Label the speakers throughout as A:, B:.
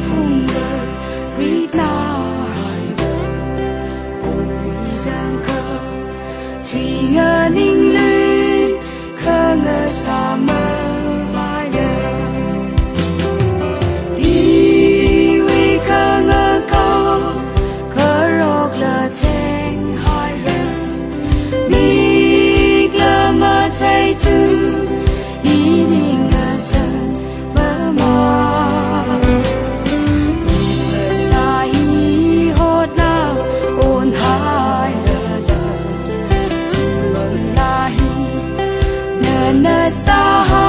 A: 风儿瑞达海的红衣上课，吹个宁绿，看个沙漠。when the stars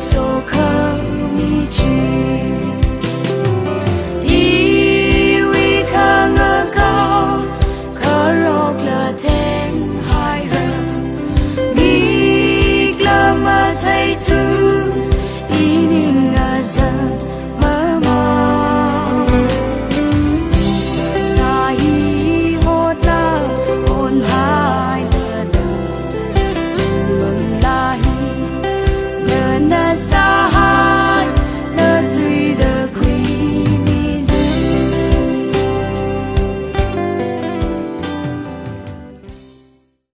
A: so